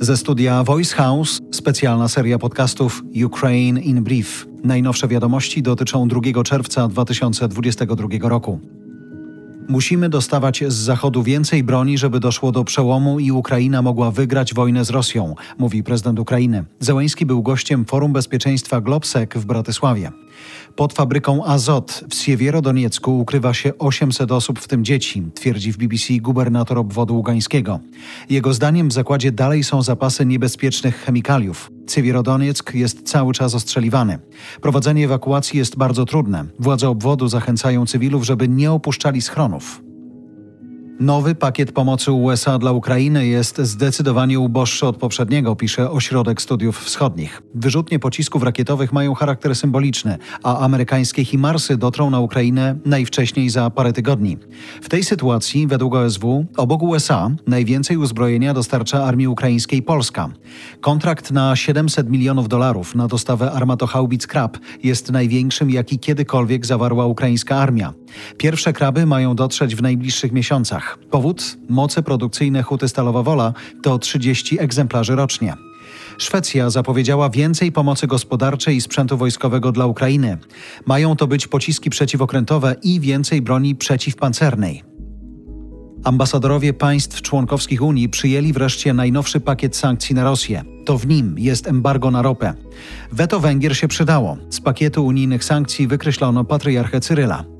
Ze studia Voice House specjalna seria podcastów Ukraine in Brief. Najnowsze wiadomości dotyczą 2 czerwca 2022 roku. Musimy dostawać z Zachodu więcej broni, żeby doszło do przełomu i Ukraina mogła wygrać wojnę z Rosją, mówi prezydent Ukrainy. Zełęński był gościem Forum Bezpieczeństwa Globsec w Bratysławie. Pod fabryką Azot w Siewierodoniecku ukrywa się 800 osób, w tym dzieci, twierdzi w BBC gubernator obwodu ługańskiego. Jego zdaniem w zakładzie dalej są zapasy niebezpiecznych chemikaliów. Siewierodonieck jest cały czas ostrzeliwany. Prowadzenie ewakuacji jest bardzo trudne. Władze obwodu zachęcają cywilów, żeby nie opuszczali schronów. Nowy pakiet pomocy USA dla Ukrainy jest zdecydowanie uboższy od poprzedniego, pisze Ośrodek Studiów Wschodnich. Wyrzutnie pocisków rakietowych mają charakter symboliczny, a amerykańskie Himarsy dotrą na Ukrainę najwcześniej za parę tygodni. W tej sytuacji, według OSW, obok USA najwięcej uzbrojenia dostarcza armii ukraińskiej Polska. Kontrakt na 700 milionów dolarów na dostawę armatochaubic Krab jest największym, jaki kiedykolwiek zawarła ukraińska armia. Pierwsze kraby mają dotrzeć w najbliższych miesiącach. Powód? Moce produkcyjne Huty Stalowa Wola to 30 egzemplarzy rocznie. Szwecja zapowiedziała więcej pomocy gospodarczej i sprzętu wojskowego dla Ukrainy. Mają to być pociski przeciwokrętowe i więcej broni przeciwpancernej. Ambasadorowie państw członkowskich Unii przyjęli wreszcie najnowszy pakiet sankcji na Rosję. To w nim jest embargo na ropę. Weto Węgier się przydało. Z pakietu unijnych sankcji wykreślono patriarchę Cyryla.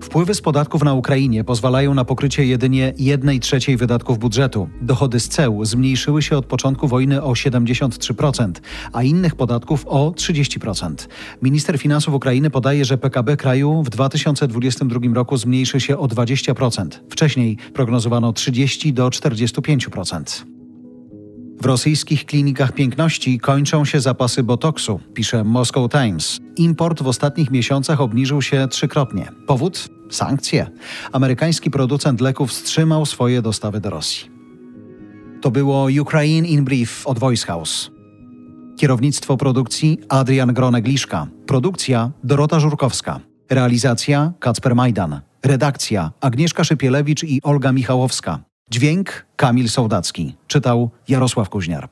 Wpływy z podatków na Ukrainie pozwalają na pokrycie jedynie 1 trzeciej wydatków budżetu. Dochody z ceł zmniejszyły się od początku wojny o 73%, a innych podatków o 30%. Minister finansów Ukrainy podaje, że PKB kraju w 2022 roku zmniejszy się o 20%. Wcześniej prognozowano 30 do 45%. W rosyjskich klinikach piękności kończą się zapasy botoksu, pisze Moscow Times. Import w ostatnich miesiącach obniżył się trzykrotnie. Powód? Sankcje. Amerykański producent leków wstrzymał swoje dostawy do Rosji. To było Ukraine in Brief od Voice House. Kierownictwo produkcji Adrian Gronegliszka. Produkcja Dorota Żurkowska. Realizacja Kacper Majdan. Redakcja Agnieszka Szypielewicz i Olga Michałowska. Dźwięk Kamil Sołdacki. Czytał Jarosław Kuźniar.